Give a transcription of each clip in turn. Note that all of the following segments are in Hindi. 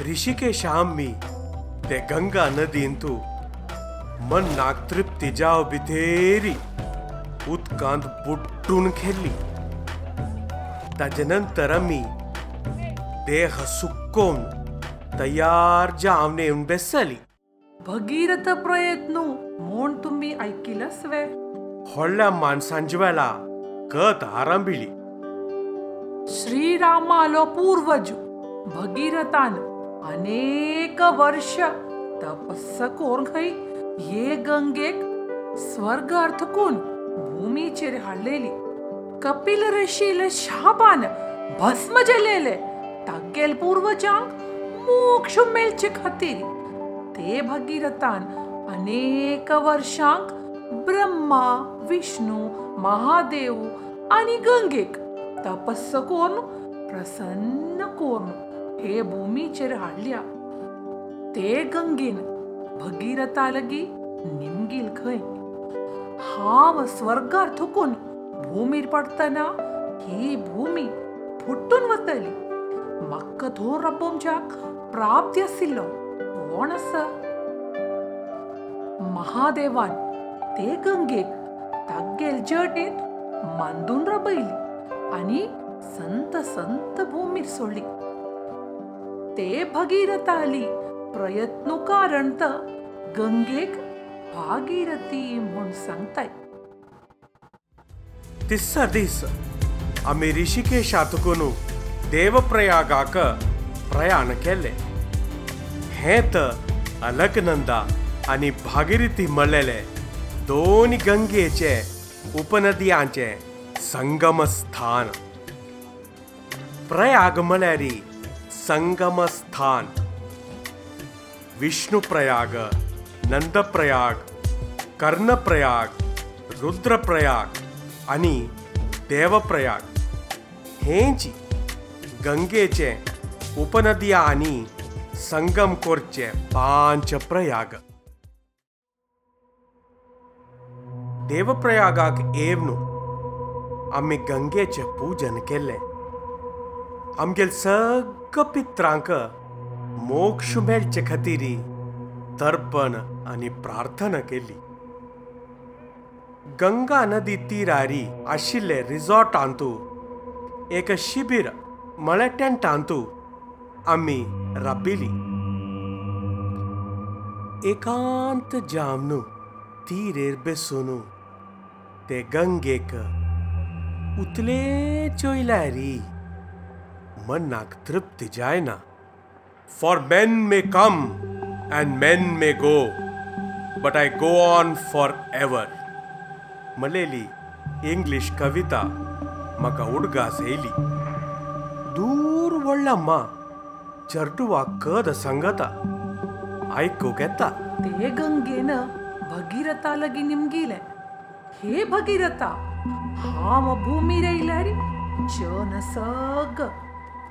ऋषिकेश ते गंगा नदींतू मन्नाक तृप्ती जाव भितेरी उदकांत बुड्डून खेळली ताजे नंतर आम्ही देह सुक्कोवन तयार येवन बेसली। भगीरथ प्रयत्न म्हूण तुम्ही ऐकिलंच वे व्हडल्या माणसांच्या वेळा कत आरंभिली। श्रीरामालो पूर्वज भगीरथान। अनेक वर्ष तपस्स कोर खंय ये गंगेक स्वर्ग अर्थकून भूमीचेर हाडलेली. कपिल ऋषील शापान भस्म जलेले तागेल पूर्वजांक मोक्ष मेलचे खातीर. ते भगीरथान अनेक वर्षांक ब्रह्मा विष्णू महादेव आणि गंगेक तपस्स कोरून प्रसन्न कोरून. हे भूमीचेर हाडल्या. ते गंगेन भगीरथा लगी निमगील खंय. हांव स्वर्गार थुकून भूमीर पडतना ही भूमी फुट्टून वतली. म्हाका थोर रपोवच्याक प्राप्ती आशिल्लो कोण आसा? महादेवान ते गंगेक तागेल जटेन मांदून रबयली आनी संत संत भूमीर सोडली. ते भगीरथाली. प्रयत्न कारण गंगेक भागीरथी म्हूण सांगताय तिस्सा दीस आम्ही ऋषिकेशातकून देवप्रयागाक प्रयाण केले. हे तर अलकनंदा आणि भागीरथी म्हणलेले दोन गंगेचे उपनदयांचे संगम स्थान विष्णु प्रयाग म्हळ्यारी संगम स्थान विष्णुप्रयाग नंदप्रयाग कर्णप्रयाग रुद्रप्रयाग आणि देवप्रयाग हेंची गंगेचे उपनदिया आणि संगम कोरचे पाँच प्रयाग देवप्रयागाक येवन आम्ही गंगेचे पूजन केले आमगेल सगळ्या पित्रांक मोक्ष मेळचे खातीरी तर्पण आणि प्रार्थना केली. गंगा नदी तिरारी आशिल्ले रिझॉर्टांतू एक शिबीर म्हळ्यार टेंटांतू आमी राबिली एकांत जामनू तीरेर बेसून ते गंगेक उतले चोयल्यारी मनाक तृप्ती जायना for man may come and men may go but I go on forever ever म्हणलेली इंग्लिश कविता म्हाका उडगास येयली दूर व्हडल्या मा, चर्टुवा कद सांगता। आयकूंक येता ते गंगेन भगीरथा लगी निमगीले। हे भगीरथा भूमी रेयल्यार जन सग।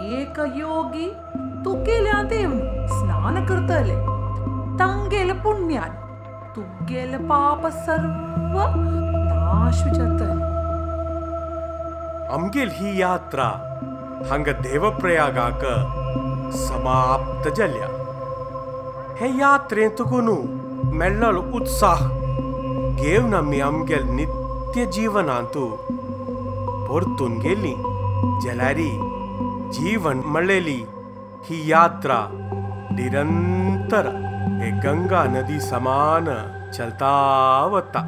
सदा ध्यान करचे अनेक योगी तुगेल्या देवन स्नान करतले. तांगेल पुण्यान, तुगेल पाप सर्व नाश जातले आमगेल ही यात्रा हांगा देवप्रयागाक समाप्त जाल्या. हे यात्रेंतकून मेळ्ळलो उत्साह घेवन आमी आमगेल जीवन म्हणलेली ही यात्रा निरंतर हे गंगा नदी समान चलता वता